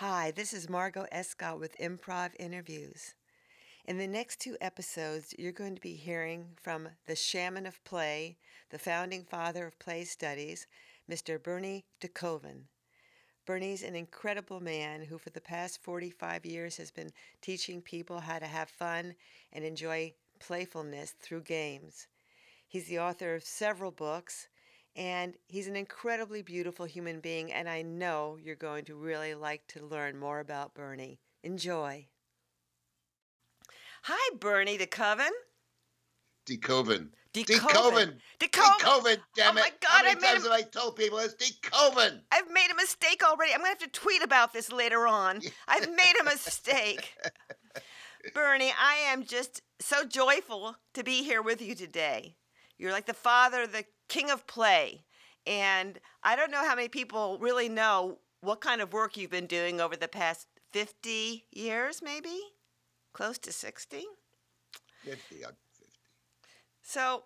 Hi, this is Margot Escott with Improv Interviews. In the next two episodes, you're going to be hearing from the shaman of play, the founding father of play studies, Mr. Bernie DeKoven. Bernie's an incredible man who, for the past 45 years, has been teaching people how to have fun and enjoy playfulness through games. He's the author of several books, and he's an incredibly beautiful human being, and I know you're going to really like to learn more about Bernie. Enjoy. Hi, Bernie DeKoven. DeKoven. DeKoven. DeKoven. DeKoven. DeKoven, oh damn Oh my it. God, How I many made times him- have I told people it's DeKoven? I've made a mistake already. I'm going to have to tweet about this later on. I've made a mistake. Bernie, I am just so joyful to be here with you today. You're like the father, of the king of play. And I don't know how many people really know what kind of work you've been doing over the past 50 years, maybe? Close to 60? 50, I'm 50. So,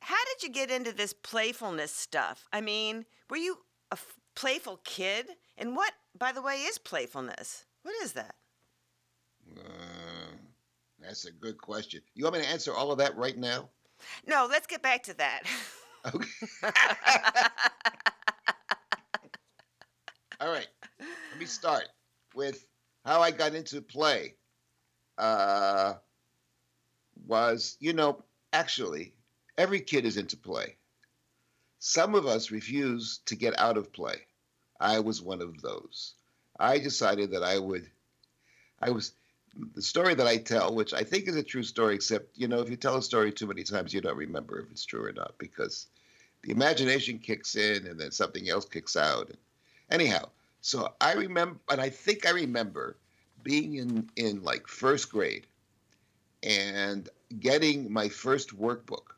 how did you get into this playfulness stuff? I mean, were you a f- playful kid? And what, by the way, is playfulness? What is that? Uh, that's a good question. You want me to answer all of that right now? No, let's get back to that. Okay. all right. Let me start with how I got into play. Uh, was, you know, actually, every kid is into play. Some of us refuse to get out of play. I was one of those. I decided that I would, I was, the story that I tell, which I think is a true story, except, you know, if you tell a story too many times, you don't remember if it's true or not because the imagination kicks in and then something else kicks out. Anyhow, so I remember, and I think I remember being in, in like first grade and getting my first workbook.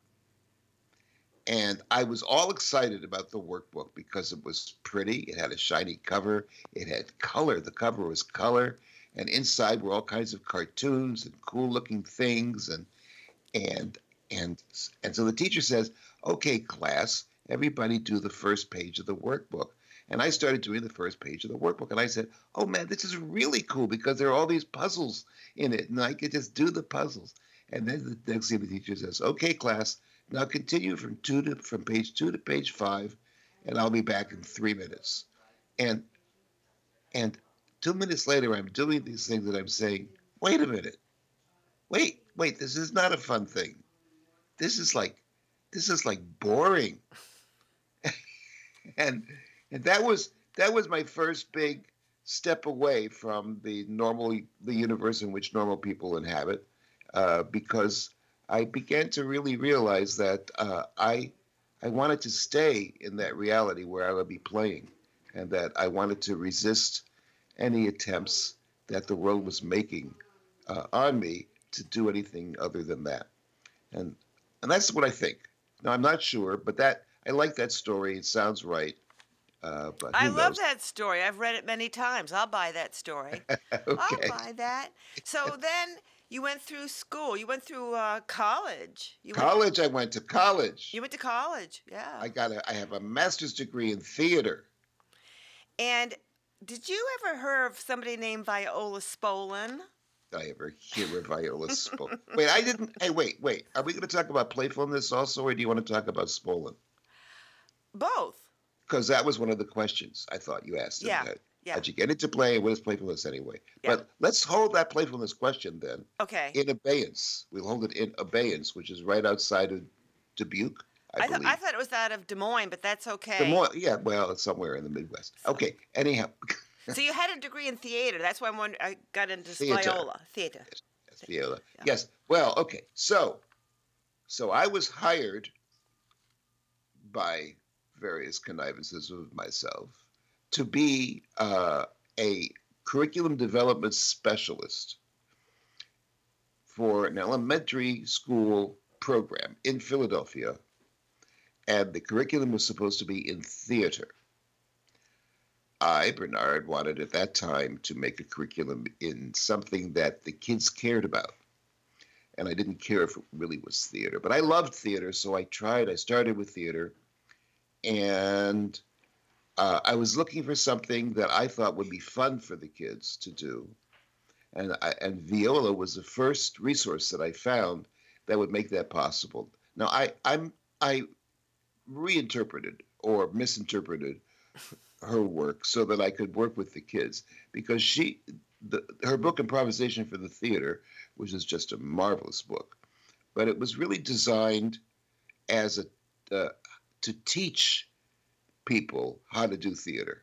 And I was all excited about the workbook because it was pretty. It had a shiny cover. It had color. The cover was color, and inside were all kinds of cartoons and cool-looking things. And and and and so the teacher says, "Okay, class, everybody do the first page of the workbook." And I started doing the first page of the workbook, and I said, "Oh man, this is really cool because there are all these puzzles in it, and I could just do the puzzles." And then the next thing the teacher says, "Okay, class." Now continue from two to from page two to page five, and I'll be back in three minutes. And and two minutes later, I'm doing these things that I'm saying. Wait a minute. Wait, wait. This is not a fun thing. This is like, this is like boring. and and that was that was my first big step away from the normal the universe in which normal people inhabit, uh, because I began to really realize that uh, I I wanted to stay in that reality where I would be playing, and that I wanted to resist any attempts that the world was making uh, on me to do anything other than that, and and that's what I think. Now I'm not sure, but that I like that story. It sounds right. Uh, but I who love that story. I've read it many times. I'll buy that story. okay. I'll buy that. So then you went through school. You went through uh, college. You Went, College. I went to college. you went to college. Yeah. I got a. I have a master's degree in theater. and did you ever hear of somebody named Viola Spolin? Did I ever hear of Viola Spolin? wait, I didn't. Hey, wait, wait. Are we going to talk about playfulness also, or do you want to talk about Spolin? Both. Because that was one of the questions I thought you asked. Yeah, Uh, yeah. How'd you get into play? What is playfulness anyway? Yeah. But let's hold that playfulness question then Okay. in abeyance. We'll hold it in abeyance, which is right outside of Dubuque, I, I, th- I thought it was out of Des Moines, but that's okay. Des Moines, yeah, well, it's somewhere in the Midwest. Okay. Anyhow, so you had a degree in theater. That's why I'm wonder- I got into Theater. Viola theater. Yes, Viola. Yeah. Yes. Well, okay. So, so I was hired by various connivances of myself to be uh, a curriculum development specialist for an elementary school program in Philadelphia, and the curriculum was supposed to be in theater. I, Bernard, wanted at that time to make a curriculum in something that the kids cared about. And I didn't care if it really was theater, but I loved theater, so I tried. I started with theater, and uh, I was looking for something that I thought would be fun for the kids to do, and I, and viola was the first resource that I found that would make that possible. Now I I'm I reinterpreted or misinterpreted her work so that I could work with the kids. Because she the, her book improvisation for the theater which is just a marvelous book but it was really designed as a uh, to teach people how to do theater.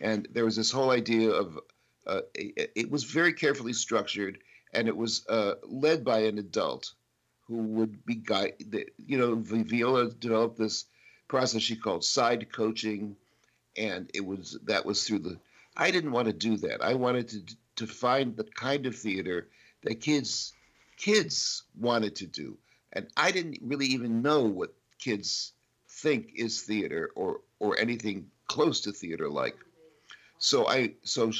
And there was this whole idea of uh, it, it, was very carefully structured and it was uh, led by an adult who would be guide you know viola developed this process she called side coaching and it was that was through the i didn't want to do that. I wanted to to find the kind of theater that kids kids wanted to do. And i didn't really even know what kids think is theater or or anything close to theater like. So i so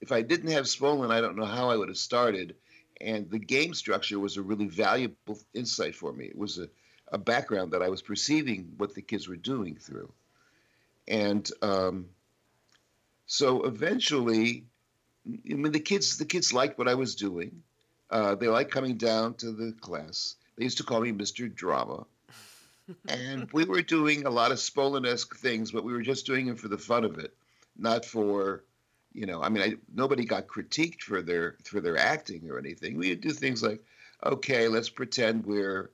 if i didn't have Spolin i don't know how i would have started and the game structure was a really valuable insight for me it was a, a background that i was perceiving what the kids were doing through and um, so eventually, I mean, the kids the kids liked what I was doing. Uh, they liked coming down to the class. They used to call me Mr. Drama. and we were doing a lot of Spolinesque things, but we were just doing it for the fun of it, not for, you know, I mean, I, nobody got critiqued for their for their acting or anything. We do things like, okay, let's pretend we're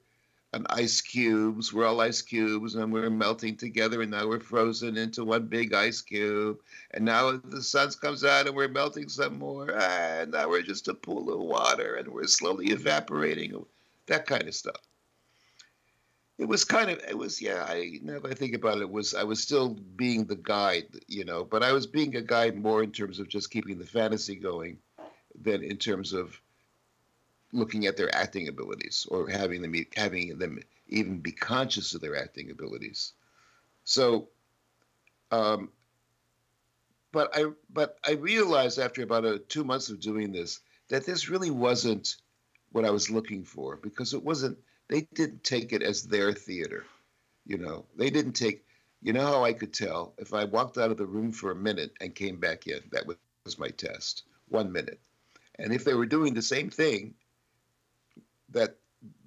an ice cubes. We're all ice cubes, and we're melting together, and now we're frozen into one big ice cube. And now the sun comes out, and we're melting some more. And now we're just a pool of water, and we're slowly evaporating. That kind of stuff. It was kind of, it was, yeah. I now that I think about it, it was I was still being the guide, you know, but I was being a guide more in terms of just keeping the fantasy going, than in terms of looking at their acting abilities or having them having them even be conscious of their acting abilities. So, um, but I but I realized after about a, two months of doing this that this really wasn't what I was looking for because it wasn't. They didn't take it as their theater, you know. They didn't take. You know how I could tell if I walked out of the room for a minute and came back in. That was my test. One minute. And if they were doing the same thing that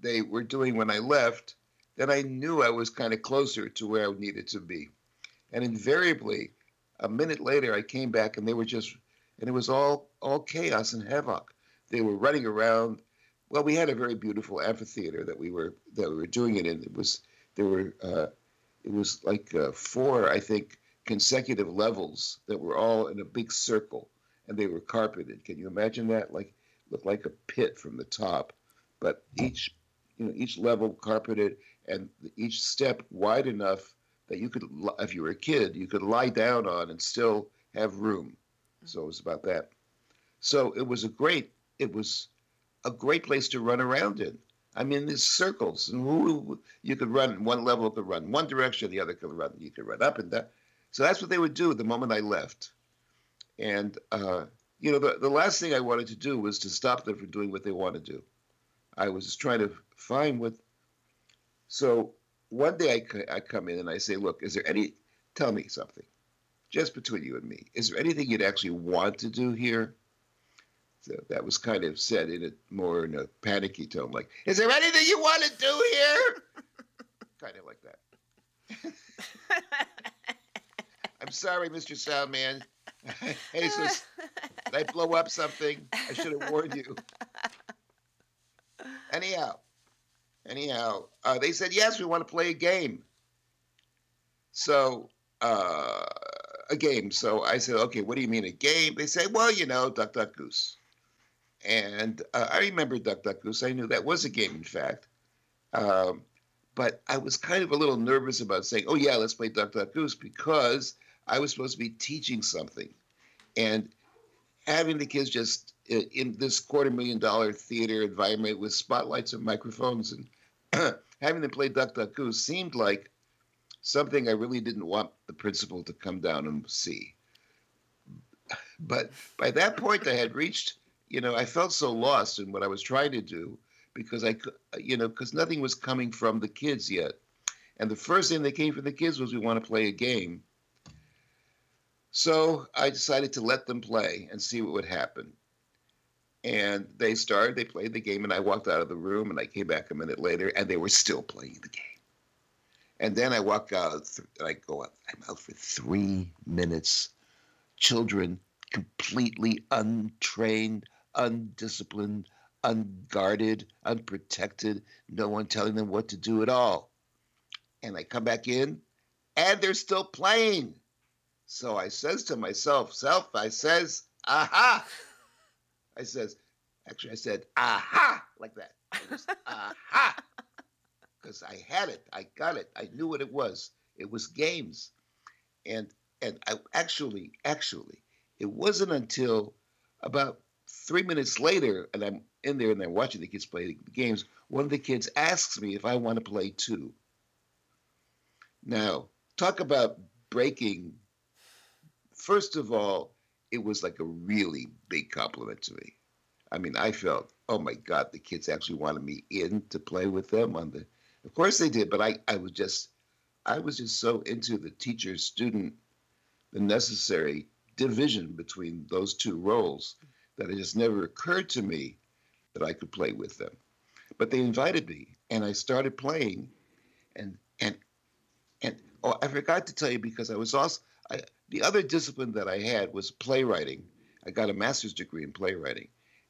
they were doing when I left, then I knew I was kind of closer to where I needed to be. And invariably, a minute later, I came back and they were just, and it was all all chaos and havoc. They were running around. Well, we had a very beautiful amphitheater that we were that we were doing it in. It was there were uh, it was like uh, four, I think, consecutive levels that were all in a big circle, and they were carpeted. Can you imagine that? Like looked like a pit from the top but each you know each level carpeted and each step wide enough that you could if you were a kid you could lie down on and still have room so it was about that so it was a great it was a great place to run around in i mean there's circles and you could run one level could run one direction the other could run you could run up and down so that's what they would do the moment i left and uh, you know the, the last thing i wanted to do was to stop them from doing what they want to do I was just trying to find what. So one day I, I come in and I say, look, is there any, tell me something, just between you and me. Is there anything you'd actually want to do here? So that was kind of said in a more in a panicky tone, like, is there anything you want to do here? kind of like that. I'm sorry, Mr. Soundman. Jesus, did I blow up something? I should have warned you. Anyhow, anyhow, uh, they said yes, we want to play a game. So uh, a game. So I said, okay, what do you mean a game? They say, well, you know, Duck Duck Goose. And uh, I remember Duck Duck Goose. I knew that was a game, in fact. Um, but I was kind of a little nervous about saying, oh, yeah, let's play Duck Duck Goose because I was supposed to be teaching something. And having the kids just in this quarter million dollar theater environment with spotlights and microphones and having them play Duck Duck Goose seemed like something I really didn't want the principal to come down and see. But by that point, I had reached, you know, I felt so lost in what I was trying to do because I, uh, you know, because nothing was coming from the kids yet. And the first thing that came from the kids was we want to play a game. So I decided to let them play and see what would happen. And they started, they played the game, and I walked out of the room and I came back a minute later and they were still playing the game. And then I walk out and I go out, I'm out for three minutes. Children completely untrained, undisciplined, unguarded, unprotected, no one telling them what to do at all. And I come back in and they're still playing. So I says to myself, self, I says, aha. I says, actually I said, aha, like that. Was, aha. Because I had it. I got it. I knew what it was. It was games. And and I actually, actually, it wasn't until about three minutes later, and I'm in there and I'm watching the kids play the games, one of the kids asks me if I want to play too. Now, talk about breaking. First of all, it was like a really big compliment to me. I mean, I felt, oh my God, the kids actually wanted me in to play with them on the. Of course they did, but I, I was just, I was just so into the teacher student, the necessary division between those two roles that it just never occurred to me that I could play with them. But they invited me, and I started playing, and and and oh, I forgot to tell you because I was also I, the other discipline that I had was playwriting. I got a master's degree in playwriting,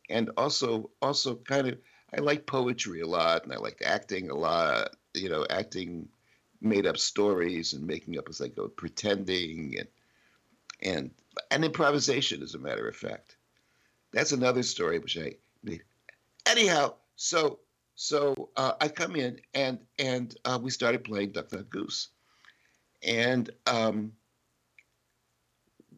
and also also kind of I like poetry a lot, and I liked acting a lot. You know, acting made up stories and making up as I go, pretending and and and improvisation, as a matter of fact. That's another story which I made. Anyhow, so so uh, I come in and and uh, we started playing Duck Duck Goose, and um,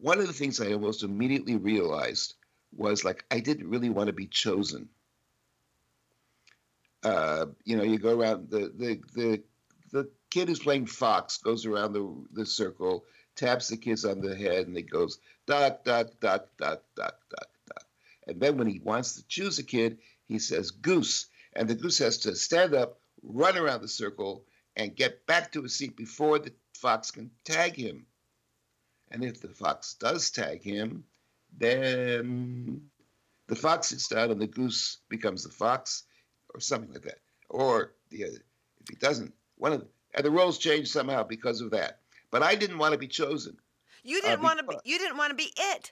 one of the things I almost immediately realized was like I didn't really want to be chosen. Uh, you know, you go around the the the the kid who's playing fox goes around the the circle taps the kids on the head, and it goes duck, duck, duck, duck, duck, duck, duck. And then when he wants to choose a kid, he says goose, and the goose has to stand up, run around the circle, and get back to his seat before the fox can tag him. And if the fox does tag him, then the fox sits down and the goose becomes the fox, or something like that. Or the, if he doesn't, one of the, and the roles change somehow because of that. But I didn't want to be chosen. You didn't uh, want to be. You didn't want to be it.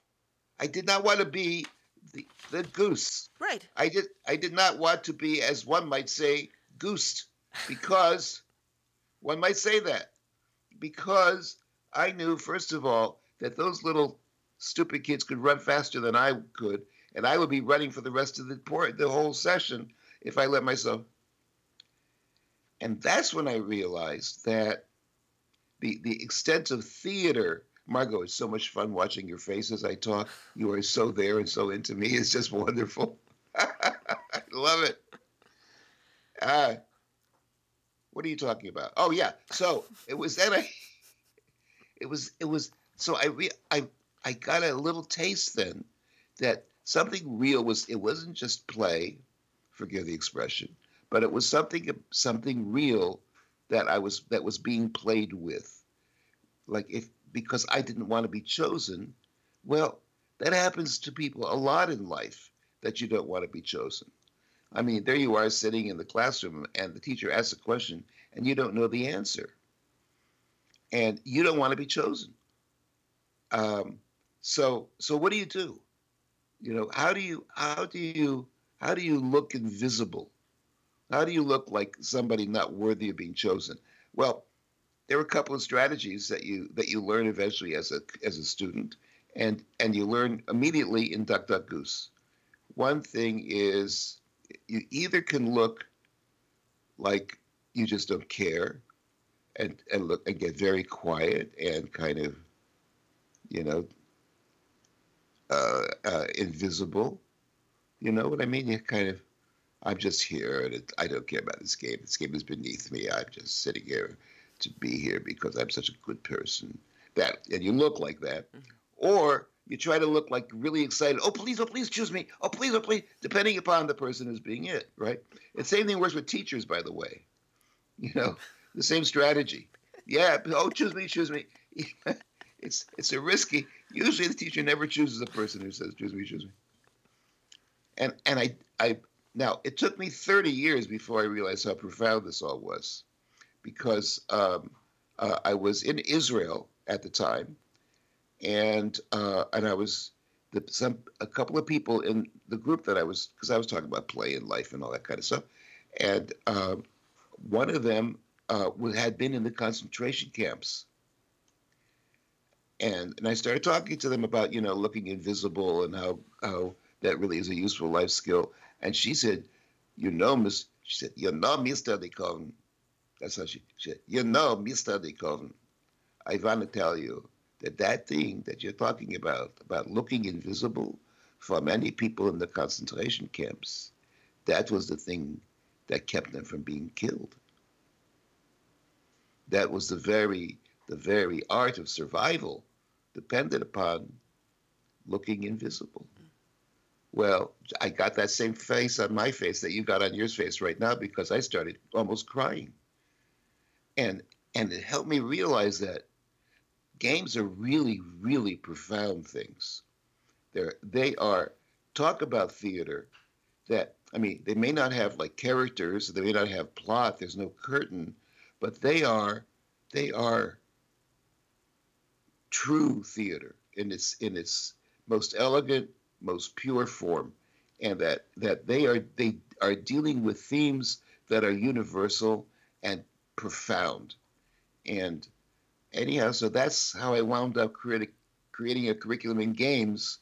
I did not want to be the the goose. Right. I did. I did not want to be, as one might say, goosed, because one might say that because I knew first of all that those little stupid kids could run faster than I could, and I would be running for the rest of the the whole session if I let myself. And that's when I realized that the the extent of theater. Margot, it's so much fun watching your face as I talk. You are so there and so into me. It's just wonderful. I love it. Uh, what are you talking about? Oh yeah. So it was then I. It was it was so I re, I I got a little taste then that something real was. It wasn't just play, forgive the expression, but it was something something real that I was that was being played with. Like if because I didn't want to be chosen, well, that happens to people a lot in life that you don't want to be chosen. I mean, there you are sitting in the classroom and the teacher asks a question and you don't know the answer. And you don't want to be chosen. Um, so so what do you do? You know, how do you how do you how do you look invisible? How do you look like somebody not worthy of being chosen? Well, there are a couple of strategies that you that you learn eventually as a as a student, and and you learn immediately in Duck Duck Goose. One thing is you either can look like you just don't care, and and look and get very quiet and kind of, you know, uh, uh, invisible. You know what I mean? You kind of I'm just here, and it, I don't care about this game. This game is beneath me. I'm just sitting here to be here because I'm such a good person. That and you look like that, mm-hmm. or you try to look like really excited. Oh please, oh please, choose me. Oh please, oh please. Depending upon the person who's being it, right? The same thing works with teachers, by the way. You know, the same strategy. Yeah. Oh, choose me, choose me. it's it's a risky Usually, the teacher never chooses a person who says, "Choose me, choose me." And and I I now it took me 30 years before I realized how profound this all was, because um, uh, I was in Israel at the time, and uh, and I was the, some a couple of people in the group that I was because I was talking about play and life and all that kind of stuff, and uh, one of them uh, had been in the concentration camps, and and I started talking to them about you know looking invisible and how how that really is a useful life skill, and she said, you know, Miss, she said, you know, Mister DeKoven, that's how she, she said, you know, Mister DeKoven, I want to tell you that that thing that you're talking about, about looking invisible, for many people in the concentration camps, that was the thing that kept them from being killed. That was the very, the very art of survival depended upon looking invisible. Well, I got that same face on my face that you got on yours face right now because I started almost crying. And and it helped me realize that games are really, really profound things. They're, they are, talk about theater that, I mean, they may not have like characters, they may not have plot, there's no curtain, but they are, they are true theater in its, in its most elegant, most pure form. And that, that they are, they are dealing with themes that are universal and profound. And anyhow, so that's how I wound up creating creating a curriculum in games.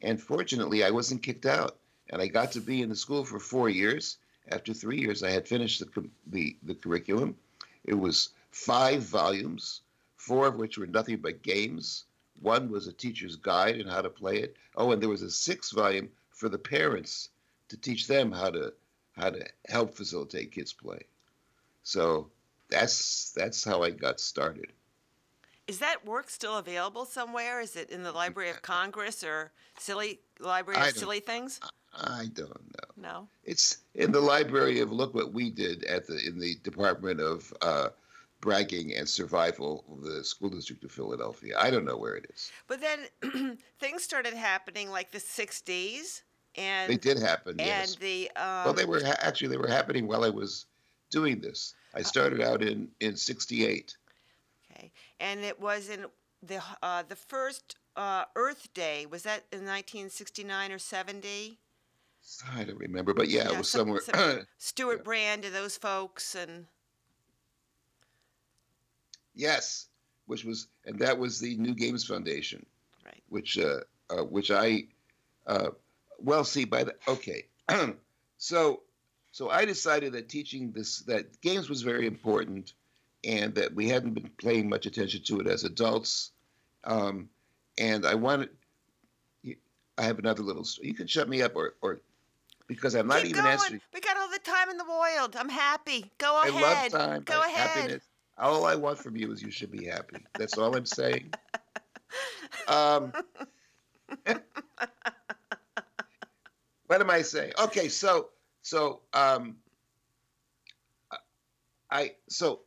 And fortunately, I wasn't kicked out, and I got to be in the school for four years. After three years, I had finished the the, the curriculum. It was five volumes, four of which were nothing but games. One was a teacher's guide and how to play it. Oh, and there was a sixth volume for the parents to teach them how to how to help facilitate kids play. So that's that's how I got started. Is that work still available somewhere? Is it in the Library of Congress or Silly Library of Silly Things? I don't know. No. It's in the library of look what we did at the in the Department of uh, Bragging and Survival of the School District of Philadelphia. I don't know where it is. But then things started happening like the '60s, and they did happen. And yes. the um, well, they were ha- actually they were happening while I was doing this. I started out in in '68 Okay, and it was in the uh, the first uh, Earth Day. Was that in 1969 or 70? I don't remember, but yeah, yeah it was some, somewhere. Some Stewart yeah. Brand and those folks, and yes, which was and that was the New Games Foundation, right? Which uh, uh which I uh, well see by the okay, so so I decided that teaching this that games was very important and that we hadn't been paying much attention to it as adults. Um, and I wanted, I have another little. story. You can shut me up, or, or because I'm not Keep even going. answering. We got all the time in the world. I'm happy. Go I ahead. love time. Go ahead. Happiness. All I want from you is you should be happy. That's all I'm saying. Um, what am I saying? Okay, so so um, I so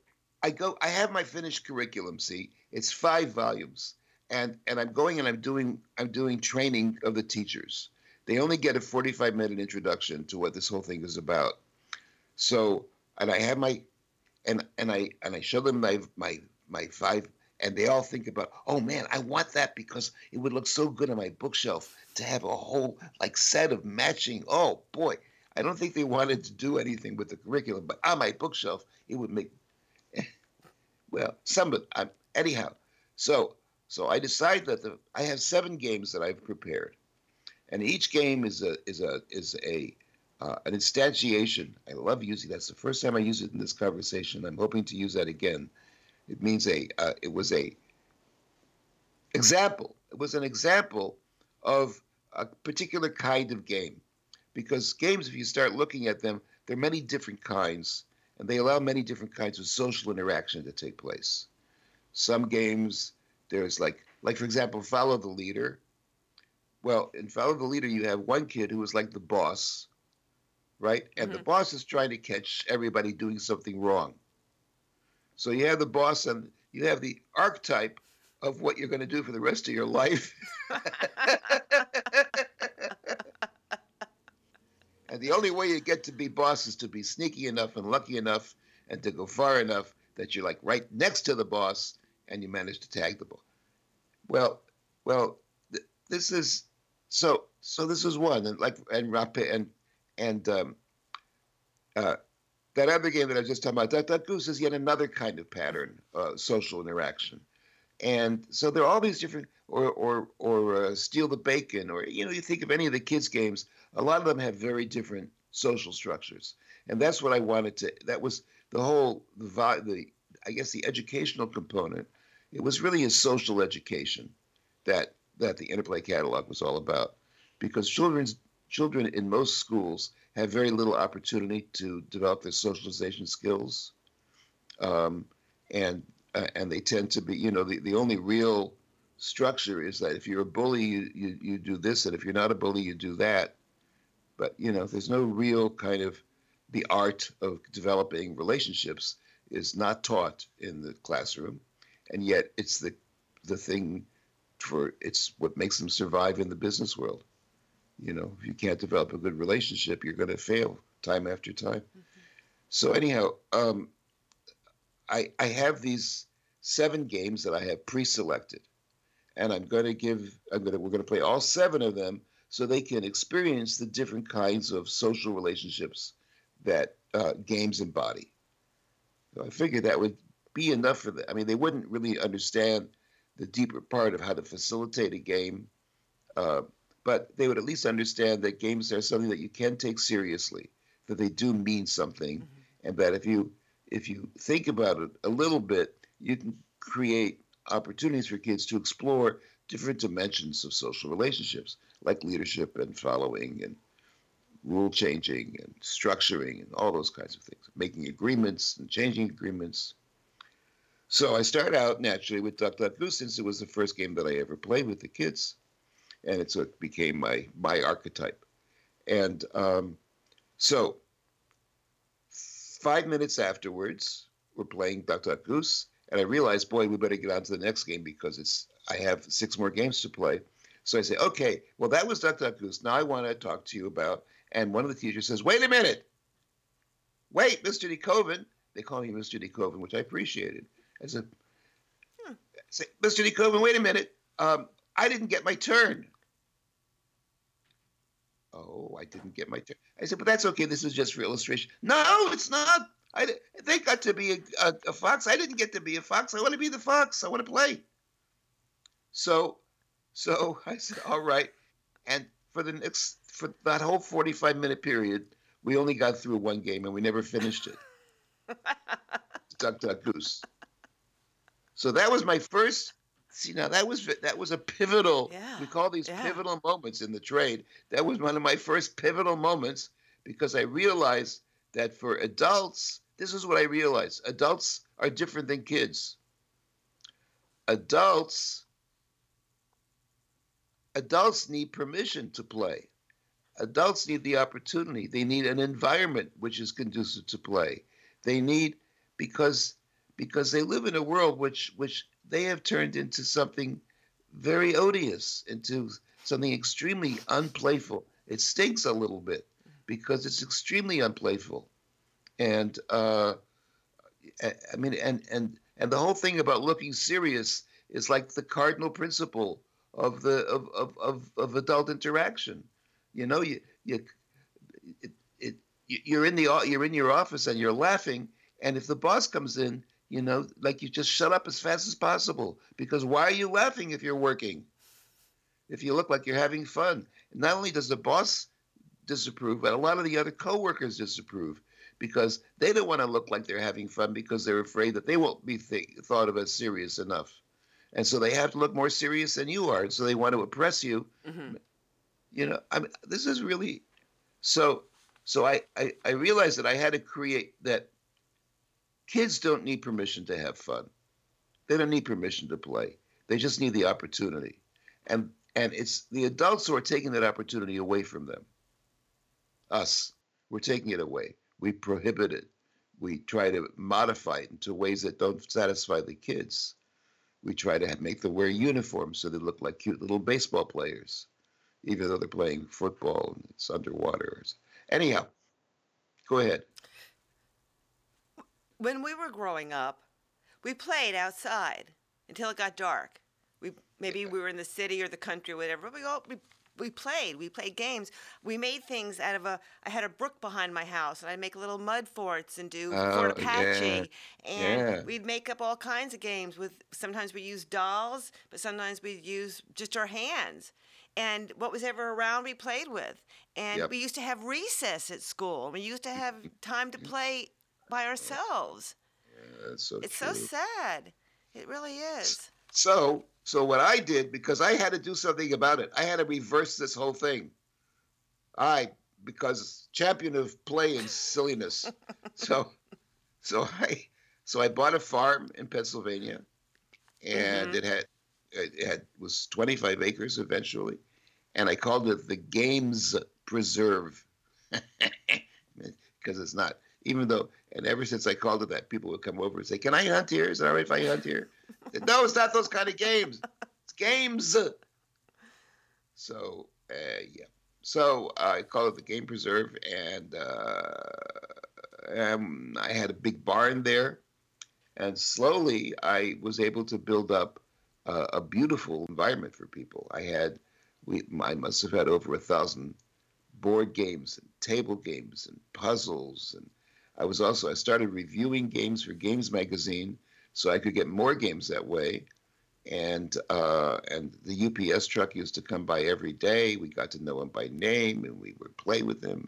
I go. I have my finished curriculum. See, it's five volumes, and and I'm going and I'm doing I'm doing training of the teachers. They only get a 45 minute introduction to what this whole thing is about. So, and I have my, and and I and I show them my my my five, and they all think about, oh man, I want that because it would look so good on my bookshelf to have a whole like set of matching. Oh boy, I don't think they wanted to do anything with the curriculum, but on my bookshelf, it would make well, some um, anyhow. So so I decide that the I have seven games that I've prepared, and each game is a is a is a uh, an instantiation. I love using that's the first time I use it in this conversation. I'm hoping to use that again. It means a uh, it was a example. It was an example of a particular kind of game, because games, if you start looking at them, there are many different kinds and they allow many different kinds of social interaction to take place. Some games, there's like, like for example, follow the leader. Well, in follow the leader, you have one kid who is like the boss, right? And mm-hmm. the boss is trying to catch everybody doing something wrong. So you have the boss, and you have the archetype of what you're going to do for the rest of your life. and the only way you get to be boss is to be sneaky enough and lucky enough and to go far enough that you're like right next to the boss and you manage to tag the ball. Well, well, th- this is so. So this is one, and like and Rape and and um, uh, that other game that I was just talking about, Duck Duck Goose is yet another kind of pattern, uh, social interaction, and so there are all these different, or or or uh, steal the bacon, or you know, you think of any of the kids' games, a lot of them have very different social structures, and that's what I wanted to. That was the whole the the I guess the educational component. It was really a social education that that the interplay catalog was all about, because children's children in most schools have very little opportunity to develop their socialization skills, um, and uh, and they tend to be, you know, the, the only real structure is that if you're a bully, you, you you do this, and if you're not a bully, you do that. But you know, there's no real kind of the art of developing relationships is not taught in the classroom, and yet it's the the thing for it's what makes them survive in the business world. You know, if you can't develop a good relationship, you're going to fail time after time. Mm-hmm. So anyhow, um, I I have these seven games that I have pre-selected, and I'm going to give I'm going to we're going to play all seven of them so they can experience the different kinds of social relationships that uh, games embody. So I figured that would be enough for them. I mean, they wouldn't really understand the deeper part of how to facilitate a game. Uh, but they would at least understand that games are something that you can take seriously, that they do mean something, mm-hmm. and that if you if you think about it a little bit, you can create opportunities for kids to explore different dimensions of social relationships, like leadership and following and rule changing and structuring and all those kinds of things, making agreements and changing agreements. So I start out naturally with Duck Duck Goose since it was the first game that I ever played with the kids, and it's what became my my archetype. And um, so five minutes afterwards, we're playing Duck Duck Goose, and I realized, boy, we better get on to the next game because it's I have six more games to play. So I say, okay, well that was Duck Duck Goose. Now I want to talk to you about. And one of the teachers says, wait a minute, wait, Mr. DeKoven. They call me Mr. DeKoven, which I appreciated. I said, hmm. I said Mr. DeKoven, wait a minute. Um, I didn't get my turn. Oh, I didn't get my turn. I said, but that's okay. This is just for illustration. No, it's not. I, they got to be a, a, a fox. I didn't get to be a fox. I want to be the fox. I want to play. So, so I said, all right. And for the next, for that whole 45 minute period, we only got through one game and we never finished it. Duck, duck, goose. So that was my first. See now that was that was a pivotal. Yeah. We call these yeah. pivotal moments in the trade. That was one of my first pivotal moments because I realized that for adults, this is what I realized: adults are different than kids. Adults adults need permission to play. Adults need the opportunity. They need an environment which is conducive to play. They need because because they live in a world which which they have turned into something very odious, into something extremely unplayful. It stinks a little bit because it's extremely unplayful, and uh, I mean, and and and the whole thing about looking serious is like the cardinal principle of the of of of, of adult interaction. You know, you you it, it you're in the you're in your office and you're laughing, and if the boss comes in you know, like you just shut up as fast as possible because why are you laughing if you're working? If you look like you're having fun. Not only does the boss disapprove, but a lot of the other coworkers disapprove because they don't want to look like they're having fun because they're afraid that they won't be th- thought of as serious enough. And so they have to look more serious than you are. And so they want to oppress you. Mm-hmm. You know, I mean, this is really so. So I, I I realized that I had to create that Kids don't need permission to have fun. They don't need permission to play. They just need the opportunity. And and it's the adults who are taking that opportunity away from them. Us, we're taking it away. We prohibit it. We try to modify it into ways that don't satisfy the kids. We try to have, make them wear uniforms so they look like cute little baseball players, even though they're playing football and it's underwater. Anyhow, go ahead. When we were growing up, we played outside until it got dark. We maybe yeah. we were in the city or the country, or whatever. We all we we played. We played games. We made things out of a. I had a brook behind my house, and I'd make little mud forts and do oh, Fort Apache. Yeah. And yeah. we'd make up all kinds of games with. Sometimes we used dolls, but sometimes we'd use just our hands. And what was ever around, we played with. And yep. we used to have recess at school. We used to have time to play by ourselves. Yeah, so it's true. so sad. It really is. So so what I did, because I had to do something about it, I had to reverse this whole thing. I, because champion of play and silliness. so, so I, so I bought a farm in Pennsylvania, and mm-hmm. it had, it had was 25 acres eventually, and I called it the Games Preserve, because it's not. Even though, and ever since I called it that, people would come over and say, "Can I hunt here? Is it all right if I hunt here?" no, it's not those kind of games. It's games. So uh, yeah. So I call it the Game Preserve, and uh, um, I had a big barn there, and slowly I was able to build up uh, a beautiful environment for people. I had, we, I must have had over a thousand board games and table games and puzzles, and I was also I started reviewing games for Games Magazine so I could get more games that way. And uh, and the UPS truck used to come by every day. We got to know him by name, and we would play with him,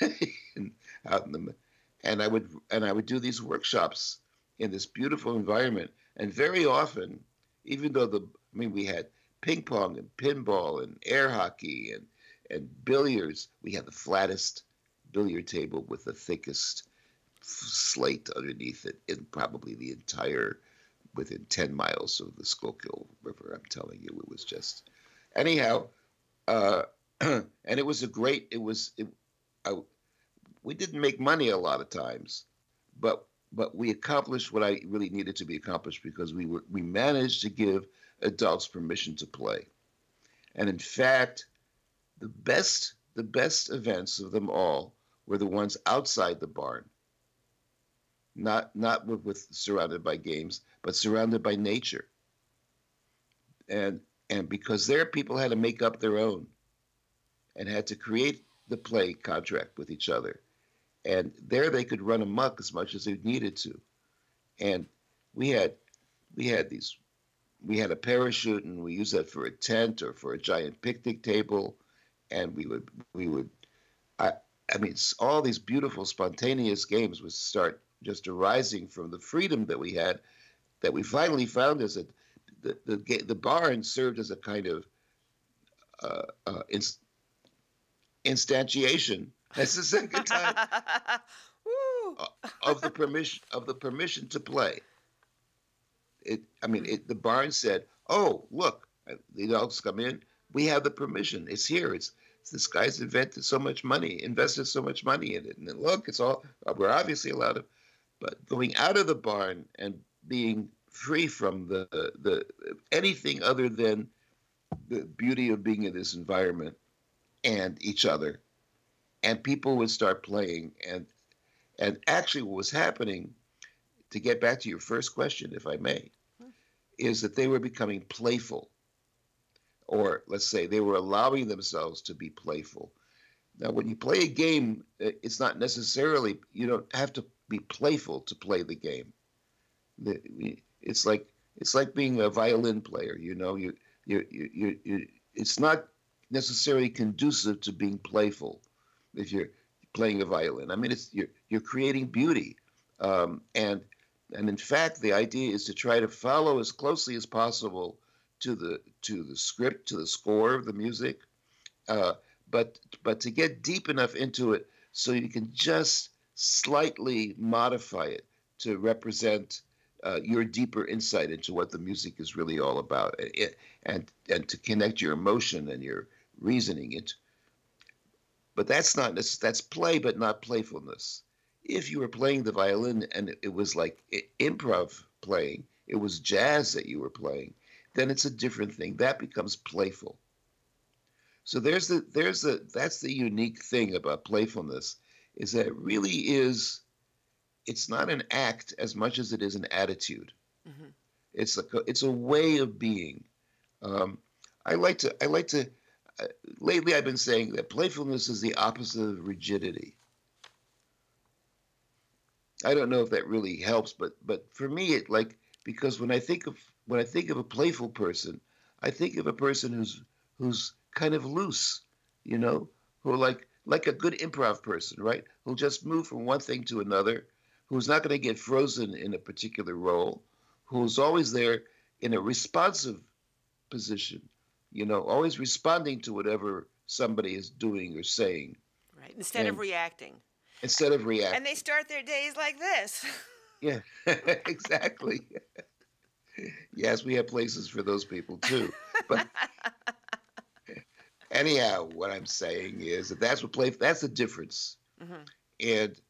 and, and out in the and I would and I would do these workshops in this beautiful environment. And very often, even though the I mean we had ping pong and pinball and air hockey and and billiards, we had the flattest billiard table with the thickest slate underneath it in probably the entire within 10 miles of the Schuylkill River. I'm telling you, it was just anyhow. Uh, and it was a great. It was. It, I, we didn't make money a lot of times, but but we accomplished what I really needed to be accomplished because we were we managed to give adults permission to play, and in fact, the best the best events of them all were the ones outside the barn not not with, with surrounded by games, but surrounded by nature. And and because there people had to make up their own and had to create the play contract with each other. And there they could run amok as much as they needed to. And we had we had these we had a parachute and we used that for a tent or for a giant picnic table and we would we would I I mean all these beautiful spontaneous games would start just arising from the freedom that we had, that we finally found as a the the, the barn served as a kind of uh, uh, inst- instantiation. That's the second time of the permission of the permission to play. It, I mean, it, the barn said, "Oh, look, uh, the dogs come in. We have the permission. It's here. It's this guy's invented so much money, invested so much money in it, and then look, it's all. Uh, we're obviously allowed to but going out of the barn and being free from the the anything other than the beauty of being in this environment and each other. And people would start playing. And and actually what was happening to get back to your first question if i may is that they were becoming playful or let's say they were allowing themselves to be playful now when you play a game it's not necessarily you don't have to be playful to play the game. It's like it's like being a violin player. You know, you you you you. you it's not necessarily conducive to being playful if you're playing a violin. I mean, it's you're you're creating beauty, um, and and in fact, the idea is to try to follow as closely as possible to the to the script, to the score of the music, uh, but but to get deep enough into it so you can just slightly modify it to represent uh, your deeper insight into what the music is really all about, it, and and to connect your emotion and your reasoning into. But that's not that's play, but not playfulness. If you were playing the violin and it was like improv playing, it was jazz that you were playing, then it's a different thing. That becomes playful. So there's the there's the that's the unique thing about playfulness is that it really is it's not an act as much as it is an attitude. Mm-hmm. It's a, it's a way of being. Um, I like to I like to uh, lately I've been saying that playfulness is the opposite of rigidity. I don't know if that really helps, but but for me it like because when I think of when I think of a playful person, I think of a person who's who's kind of loose, you know, who like like a good improv person, right? Who'll just move from one thing to another, who's not going to get frozen in a particular role, who's always there in a responsive position, you know, always responding to whatever somebody is doing or saying. Right. Instead and of reacting. Instead of reacting. And they start their days like this. yeah, exactly. yes, we have places for those people too. But anyhow, what I'm saying is that that's what play. That's the difference. Mm-hmm. And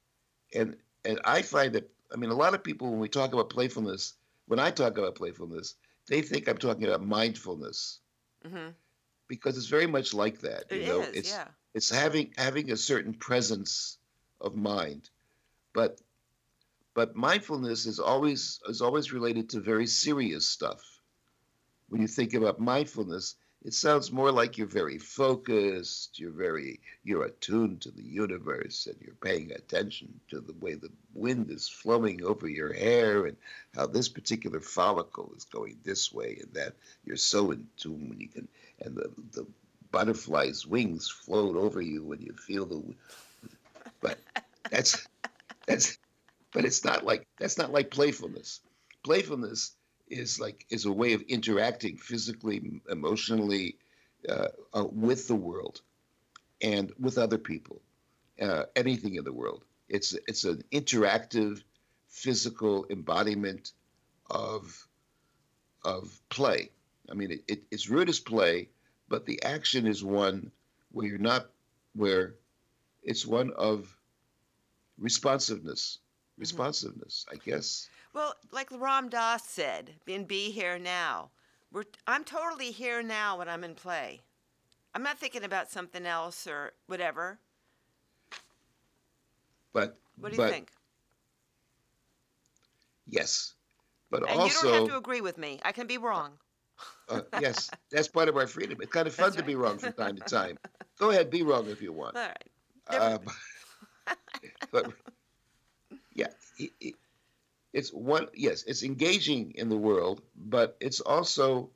and and I find that I mean a lot of people when we talk about playfulness, when I talk about playfulness, they think I'm talking about mindfulness. Mm-hmm. Because it's very much like that. You it know, is, it's yeah. it's having having a certain presence of mind. But but mindfulness is always is always related to very serious stuff. When you think about mindfulness, it sounds more like you're very focused you're very you're attuned to the universe and you're paying attention to the way the wind is flowing over your hair and how this particular follicle is going this way and that you're so in tune when you can and the, the butterfly's wings float over you when you feel the but that's that's but it's not like that's not like playfulness playfulness is like is a way of interacting physically, emotionally uh, uh, with the world and with other people, uh, anything in the world. It's it's an interactive, physical embodiment of of play. I mean, it, it, its root play, but the action is one where you're not where it's one of responsiveness. Mm-hmm. Responsiveness, I guess. Well, like Ram Dass said, in Be Here Now, we're, I'm totally here now when I'm in play. I'm not thinking about something else or whatever. But what do but, you think? Yes, but and also you don't have to agree with me. I can be wrong. Uh, yes, that's part of our freedom. It's kind of fun to be wrong from time to time. Go ahead, be wrong if you want. All right. Uh, but yeah, it, it, it's one yes it's engaging in the world but it's also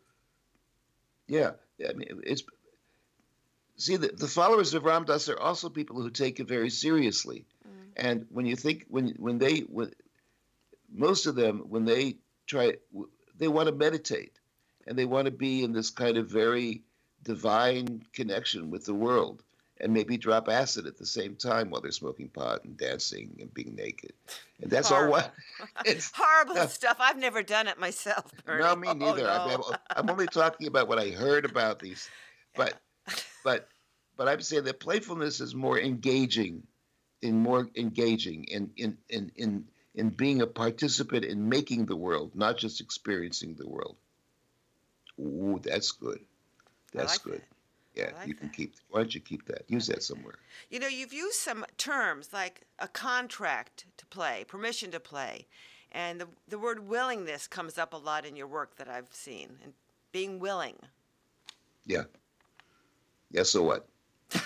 yeah i mean it's see the, the followers of ram dass are also people who take it very seriously. Mm. and when you think when when they when, most of them when they try they want to meditate and they want to be in this kind of very divine connection with the world and maybe drop acid at the same time while they're smoking pot and dancing and being naked. And that's Horrible. all what it's Horrible uh, stuff. I've never done it myself. Bernie. No, me Oh, neither. I'm. I'm only talking about what I heard about these. But but but I'm saying that playfulness is more engaging, in more engaging in in in in in being a participant in making the world, not just experiencing the world. Ooh, that's good. That's like good. that. Yeah, like you can that. keep. Why don't you keep that? Use that somewhere. You know, you've used some terms like a contract to play, permission to play, and the, the word willingness comes up a lot in your work that I've seen, and being willing. Yeah. Yeah. So what?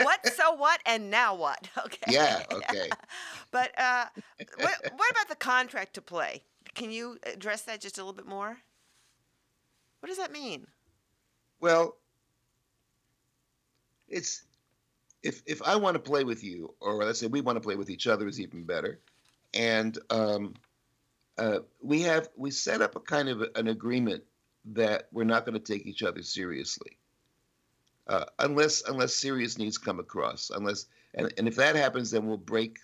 What, so what, and now what? Okay. Yeah. Okay. But uh, what, what about the contract to play? Can you address that just a little bit more? What does that mean? Well, it's if if I want to play with you, or let's say we want to play with each other, is even better. And um, uh, we have we set up a kind of an agreement that we're not going to take each other seriously, uh, unless unless serious needs come across. Unless and, and if that happens, then we'll break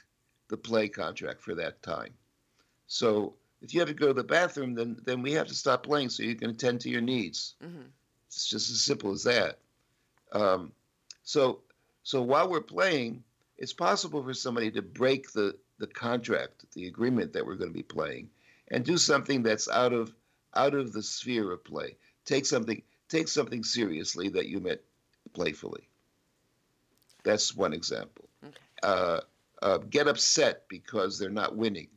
the play contract for that time. So if you have to go to the bathroom, then then we have to stop playing so you can attend to your needs. hmm It's just as simple as that. Um, so, so while we're playing, it's possible for somebody to break the the contract, the agreement that we're going to be playing, and do something that's out of out of the sphere of play. Take something take something seriously that you meant playfully. That's one example. Okay. Uh, uh, get upset because they're not winning.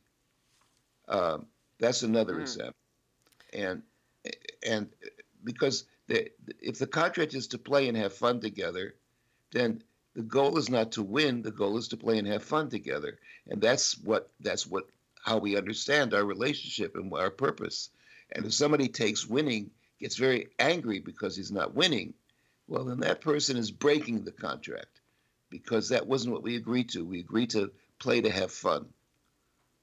Um, that's another Mm. example. And and because the, if the contract is to play and have fun together, then the goal is not to win. The goal is to play and have fun together. And that's what that's what how we understand our relationship and our purpose. And if somebody takes winning, gets very angry because he's not winning, well, then that person is breaking the contract because that wasn't what we agreed to. We agreed to play to have fun.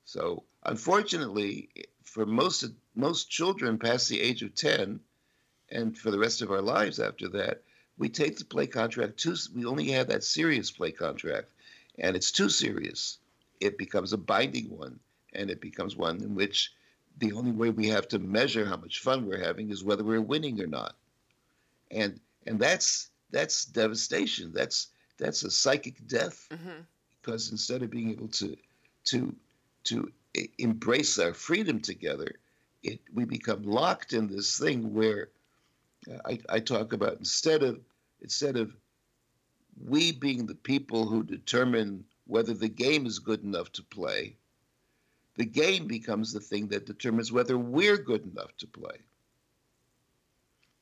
So, unfortunately, for most most children past the age of 10 and for the rest of our lives after that, we take the play contract too we only have that serious play contract and it's too serious. It becomes a binding one and it becomes one in which the only way we have to measure how much fun we're having is whether we're winning or not. And and that's that's devastation. That's that's a psychic death hmm because instead of being able to to to embrace our freedom together, it we become locked in this thing where uh, I, I talk about instead of instead of we being the people who determine whether the game is good enough to play, the game becomes the thing that determines whether we're good enough to play.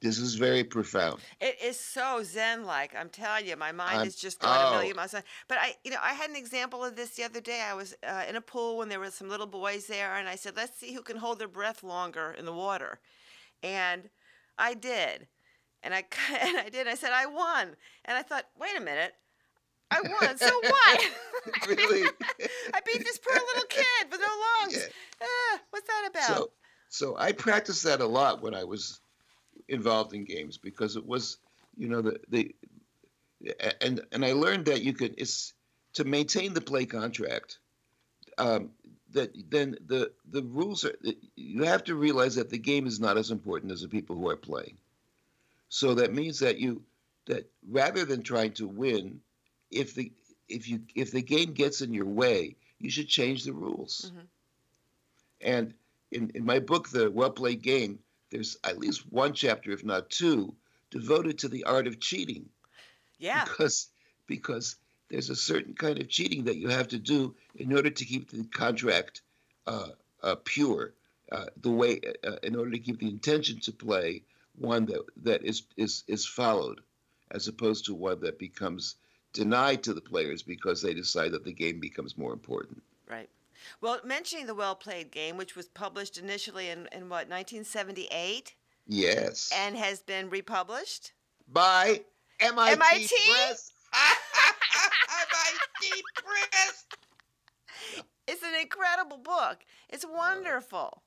This is very profound. It is so zen-like. I'm telling you, my mind I'm- is just going a oh. million miles. But I, you know, I had an example of this the other day. I was uh, in a pool when there were some little boys there, and I said, "Let's see who can hold their breath longer in the water," and I did, and I and I did. I said I won, and I thought, wait a minute, I won. So what? really? I beat this poor little kid with no lungs. Yeah. Ah, what's that about? So, so I practiced that a lot when I was involved in games because it was, you know, the the, and and I learned that you could it's to maintain the play contract. Um, that then the the rules are you have to realize that the game is not as important as the people who are playing. So that means that you that rather than trying to win, if the if you if the game gets in your way, you should change the rules. Mhm. And in, in my book, The Well Played Game, there's at least one chapter, if not two, devoted to the art of cheating. yeah. Because because there's a certain kind of cheating that you have to do in order to keep the contract uh, uh, pure. Uh, the way uh, in order to keep the intention to play one that that is is is followed, as opposed to one that becomes denied to the players because they decide that the game becomes more important. Right. Well, mentioning the well played game, which was published initially in, in what, 1978 Yes. and has been republished? by MIT, MIT? Press. MIT Press. It's an incredible book. It's wonderful.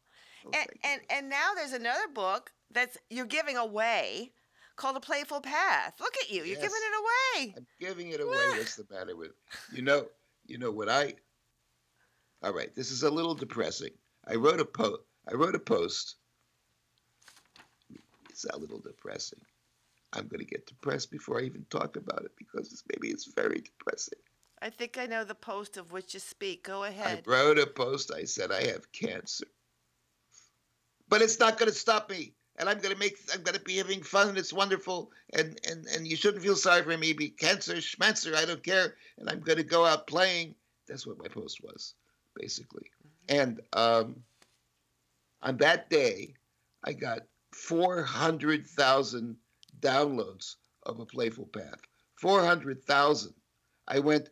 Oh, and, and and now there's another book that's you're giving away called A Playful Path. Look at you. You're Yes. giving it away. I'm giving it away. What's the matter with you know? You know what I? All right, this is a little depressing. I wrote a post. I wrote a post. It's a little depressing. I'm going to get depressed before I even talk about it because it's, maybe it's very depressing. I think I know the post of which you speak. Go ahead. I wrote a post. I said I have cancer, but it's not going to stop me. And I'm going to make. I'm going to be having fun. It's wonderful. And and and you shouldn't feel sorry for me. Be cancer, schmancer. I don't care. And I'm going to go out playing. That's what my post was, basically. And um, on that day, I got four hundred thousand downloads of a playful path. Four hundred thousand. I went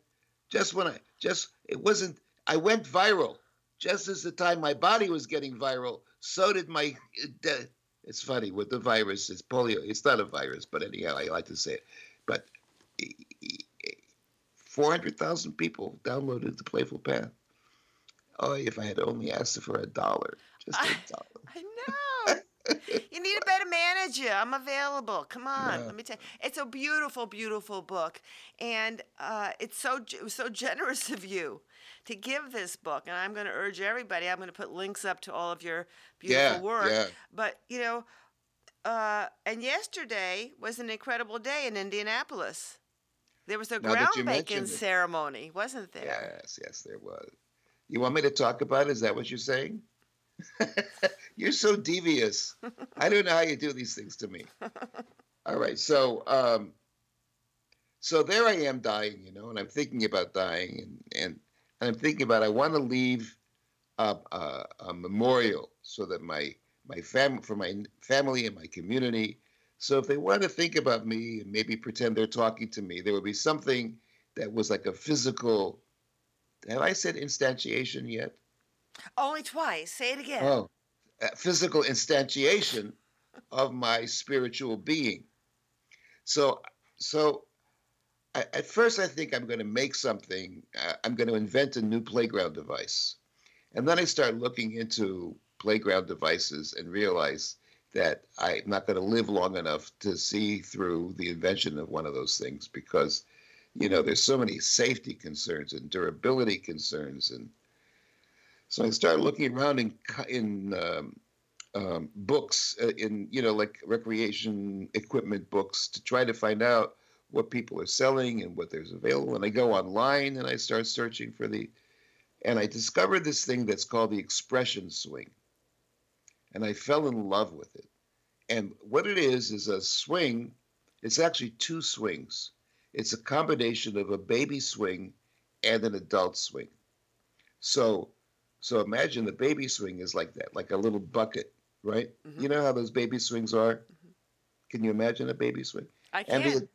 just when I just it wasn't I went viral just as the time my body was getting viral. So did my. de- It's funny with the virus. It's polio. It's not a virus, but anyhow, I like to say it. But four hundred thousand people downloaded the Playful Path. Oh, if I had only asked for a dollar, just a dollar. I know. you need a better manager. I'm available. Come on, Yeah. let me tell you. It's a beautiful, beautiful book, and uh, it's so it so generous of you to give this book. And I'm going to urge everybody. I'm going to put links up to all of your beautiful Yeah, work. yeah. But you know, uh, and yesterday was an incredible day in Indianapolis. There was a Now groundbreaking ceremony, wasn't there? Yes, yes, there was. You want me to talk about it? Is that what you're saying? You're so devious. I don't know how you do these things to me. All right, so um, so there I am dying, you know, and I'm thinking about dying, and and, and I'm thinking about I want to leave a, a, a memorial so that my my family for my family and my community. So if they want to think about me and maybe pretend they're talking to me, there would be something that was like a physical. Have I said instantiation yet? Only twice. Say it again. Oh, physical instantiation of my spiritual being. So, so I, at first I think I'm going to make something. Uh, I'm going to invent a new playground device, and then I start looking into playground devices and realize that I'm not going to live long enough to see through the invention of one of those things because, you know, there's so many safety concerns and durability concerns and so I started looking around in in um, um, books, uh, in you know like recreation equipment books, to try to find out what people are selling and what there's available. And I go online and I start searching for the, and I discovered this thing that's called the expression swing, and I fell in love with it. And what it is is a swing. It's actually two swings. It's a combination of a baby swing and an adult swing. So so imagine the baby swing is like that, like a little bucket, right? Mm-hmm. You know how those baby swings are? Mm-hmm. Can you imagine a baby swing? I can. The,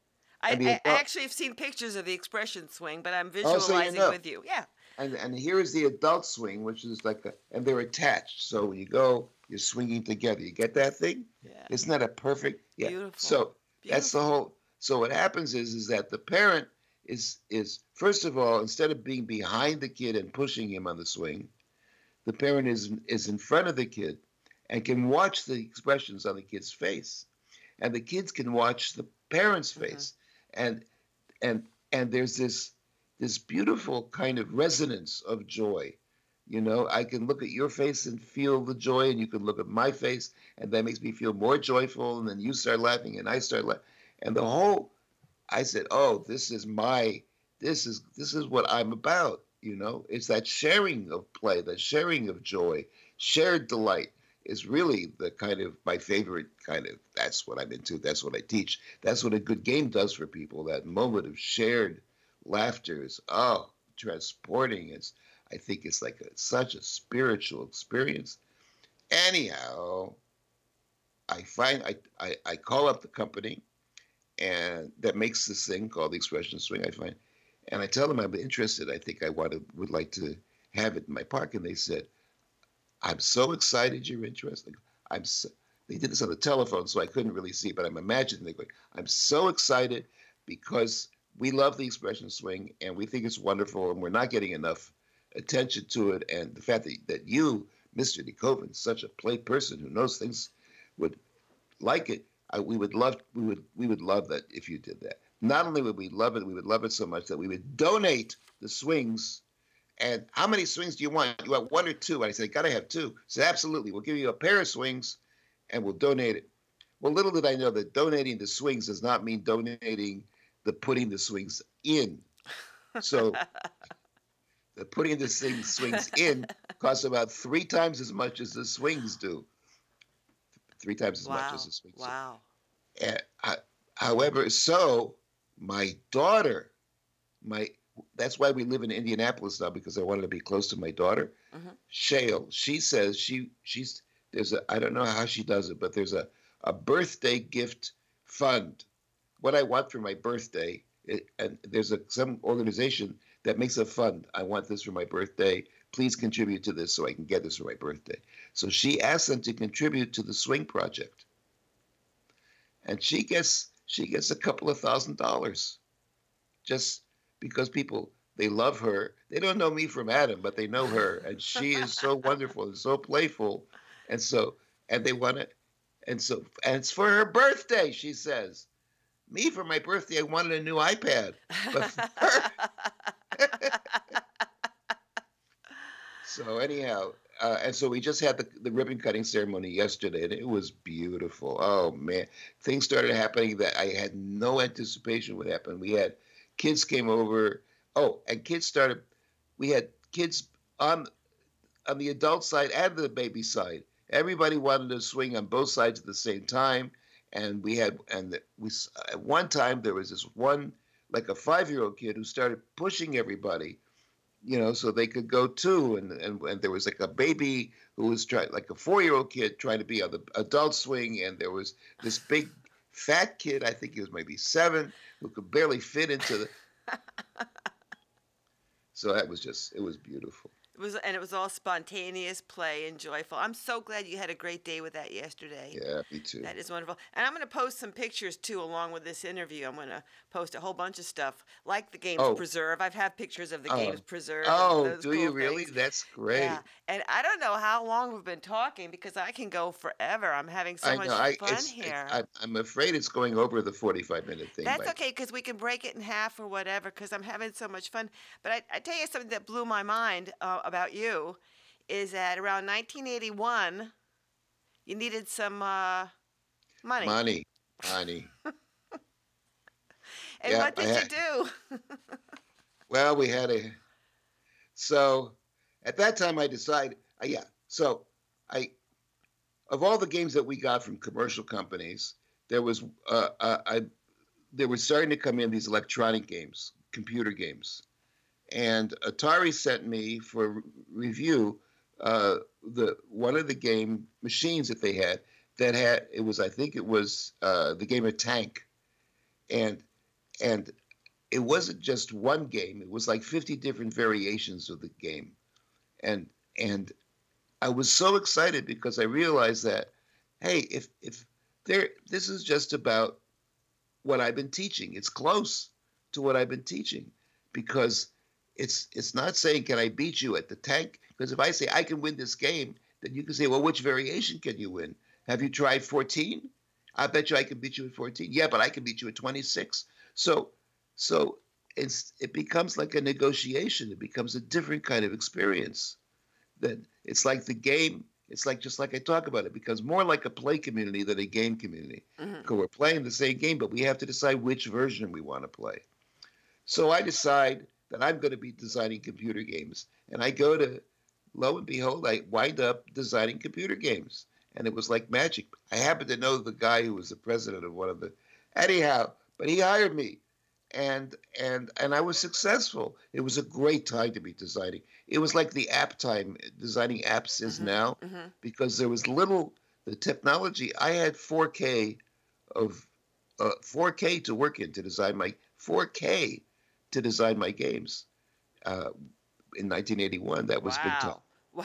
I, I, I, actually have seen pictures of the expression swing, but I'm visualizing oh, so you know. with you. Yeah. And and here is the adult swing, which is like a, and they're attached. So when you go, you're swinging together. You get that thing? Yeah. Isn't that a perfect? Yeah. Beautiful. So Beautiful. that's the whole. So what happens is is that the parent is is first of all instead of being behind the kid and pushing him on the swing, the parent is is in front of the kid and can watch the expressions on the kid's face and the kids can watch the parent's mm-hmm. face mm-hmm. And and and there's this this beautiful kind of resonance of joy. You know i can look at your face and feel the joy and you can look at my face and that makes me feel more joyful and then you start laughing and i start laughing and the whole i said oh this is my this is this is what i'm about you know, it's that sharing of play, that sharing of joy, shared delight is really the kind of my favorite kind of that's what I'm into. That's what I teach. That's what a good game does for people. That moment of shared laughter is oh transporting. It's I think it's like a, such a spiritual experience. Anyhow, I find I, I I call up the company and that makes this thing called the expression swing. I find and I tell them I'm interested. I think I want to, would like to have it in my park. And they said, I'm so excited you're interested. I'm so, they did this on the telephone, so I couldn't really see, but I'm imagining they go, I'm so excited because we love the expression swing and we think it's wonderful and we're not getting enough attention to it. And the fact that, that you, Mr. DeKoven, such a play person who knows things, would like it. I, we would love we would we would love that if you did that. Not only would we love it, we would love it so much that we would donate the swings. And how many swings do you want? You want one or two? And I said, gotta have two. He said, absolutely. We'll give you a pair of swings and we'll donate it. Well, little did I know that donating the swings does not mean donating the putting the swings in. So the putting the swings in costs about three times as much as the swings do. Three times as wow. much as the swings. Wow. Do. And I, however, so my daughter, my that's why we live in Indianapolis now because I wanted to be close to my daughter. Mm-hmm. Shale, she says she she's there's a I don't know how she does it, but there's a a birthday gift fund. What I want for my birthday, it, and there's a some organization that makes a fund. I want this for my birthday. Please contribute to this so I can get this for my birthday. So she asks them to contribute to the Swing Project, and she gets she gets a couple of thousand dollars just because people they love her. They don't know me from Adam, but they know her, and she is so wonderful and so playful, and so and they want it, and so and it's for her birthday. She says, "Me for my birthday, I wanted a new iPad, but so anyhow, uh, and so we just had the, the ribbon cutting ceremony yesterday, and it was beautiful. Oh man, things started happening that I had no anticipation would happen. We had kids came over. Oh, and kids started. We had kids on on the adult side and the baby side. Everybody wanted to swing on both sides at the same time, and we had and we at one time there was this one like a five year old kid who started pushing everybody, you know, so they could go too, and and, and there was like a baby who was trying like a four year old kid trying to be on the adult swing, and there was this big fat kid, I think he was maybe seven, who could barely fit into the. so that was just it was beautiful. It was, and it was all spontaneous play and joyful. I'm so glad you had a great day with that yesterday. Yeah, me too. That is wonderful. And I'm going to post some pictures too, along with this interview. I'm going to post a whole bunch of stuff, like the games Oh. preserve. I've had pictures of the Oh. games preserve. Oh, do you really? things. That's great. Yeah, and I don't know how long we've been talking because I can go forever. I'm having so I much know. I, fun it's, here. I, I'm afraid it's going over the 45 minute thing. That's okay because we can break it in half or whatever because I'm having so much fun. But I, I tell you something that blew my mind uh, about you is that around 1981, you needed some uh, money. Money, money. And Yeah, what did had- you do? Well, we had a. So at that time, I decided, uh, yeah. So I, of all the games that we got from commercial companies, there was, uh, uh, I, there were starting to come in these electronic games, computer games, and Atari sent me for review uh, the one of the game machines that they had that had it was I think it was uh, the game of Tank, and and it wasn't just one game it was like 50 different variations of the game. And and i was so excited because i realized that hey if if there this is just about what i've been teaching. It's close to what i've been teaching because it's it's not saying can i beat you at the tank because if i say i can win this game then you can say well which variation can you win have you tried 14 i bet you i can beat you at 14 yeah but i can beat you at 26 so so it's it becomes like a negotiation. It becomes a different kind of experience. That it's like the game. It's like just like I talk about. It becomes more like a play community than a game community. Mhm. Because we're playing the same game, but we have to decide which version we want to play. So I decide that I'm going to be designing computer games, and I go to. Lo and behold, I wind up designing computer games, and it was like magic. I happen to know the guy who was the president of one of the. Anyhow, but he hired me and and and I was successful. It was a great time to be designing. It was like the app time designing apps is Mhm. now hmm because there was little the technology. I had 4K of uh, 4K to work in to design my 4K to design my games uh, in 1981. That was big time. Wow.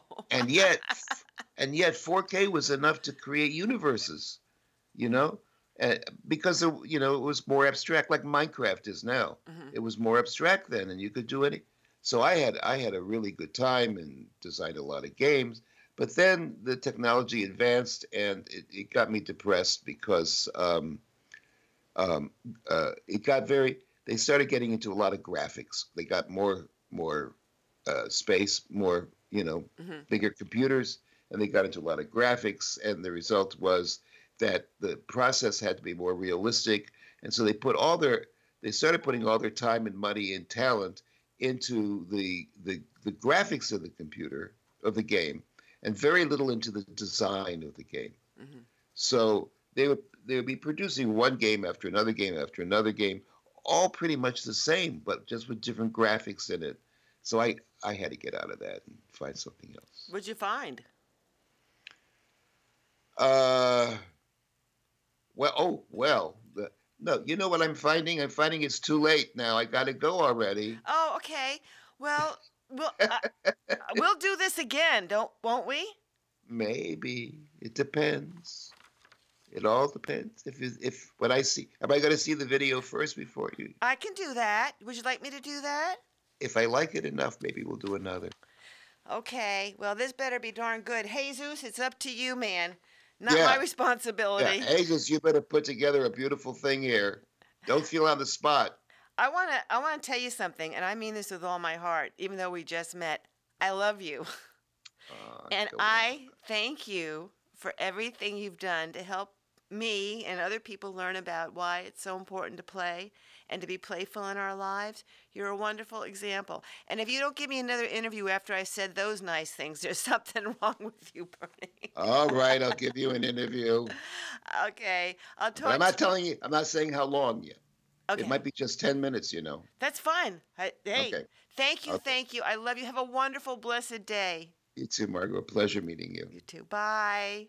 Wow. And yet, and yet 4K was enough to create universes, you know, uh, because it, you know it was more abstract, like Minecraft is now. Mhm. It was more abstract then, and you could do any. So I had I had a really good time and designed a lot of games. But then the technology advanced, and it, it got me depressed because um, um, uh, it got very. They started getting into a lot of graphics. They got more more uh, space, more you know Mhm. bigger computers, and they got into a lot of graphics. And the result was that the process had to be more realistic, and so they put all their they started putting all their time and money and talent into the the, the graphics of the computer of the game, and very little into the design of the game. Mhm. So they would they would be producing one game after another game after another game, all pretty much the same, but just with different graphics in it. So I I had to get out of that and find something else. What'd you find? Uh, well, oh well. The, no, you know what I'm finding? I'm finding it's too late now. I got to go already. Oh, okay. Well, we'll uh, we'll do this again, don't won't we? Maybe it depends. It all depends. If if when I see, am I going to see the video first before you? I can do that. Would you like me to do that? If I like it enough, maybe we'll do another. Okay. Well, this better be darn good. Jesus, it's up to you, man. Not Yeah. my Yeah, responsibility. Jesus, you better put together a beautiful thing here. Don't feel on the spot. I want to I want to tell you something, and I mean this with all my heart, even though we just met. I love you. Uh, And go on. I thank you for everything you've done to help me and other people learn about why it's so important to play and to be playful in our lives, you're a wonderful example. And if you don't give me another interview after I said those nice things, there's something wrong with you, Bernie. All right, I'll give you an interview. okay, I'll talk. But I'm not telling you, I'm not saying how long yet. Okay, It might be just 10 minutes, you know. that's fine. I- Hey, Okay. thank you, Okay. thank you. I love you. Have a wonderful, blessed day. You too, Margot. Pleasure meeting you. You too. Bye.